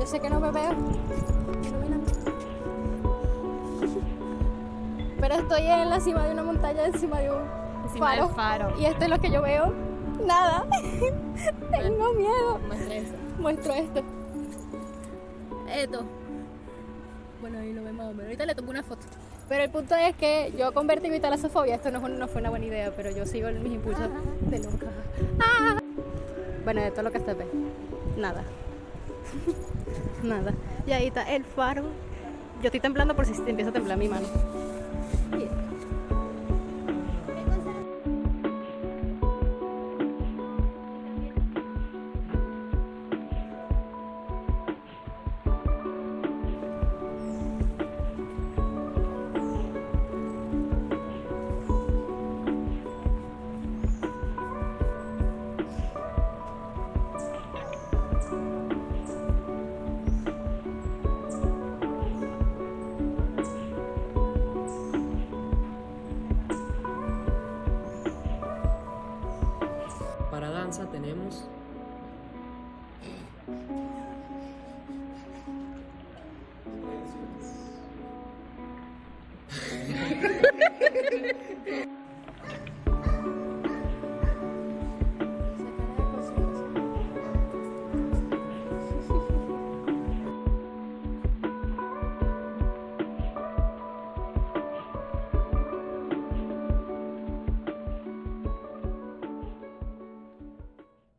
yo sé que no me veo. Pero estoy en la cima de una montaña, encima de un Encima faro. Y esto es lo que yo veo. Nada. Tengo miedo. Muestra eso. Muestro esto. Esto. Bueno, ahí lo vemos. Pero ahorita le tomo una foto. Pero el punto es que yo con vértigo y talasofobia, esto no, fue una buena idea, pero yo sigo mis impulsos de loca. Ah. Bueno, esto es lo que se ve. Nada. Nada. Y ahí está el faro. Yo estoy temblando por si empieza a temblar mi mano. Tenemos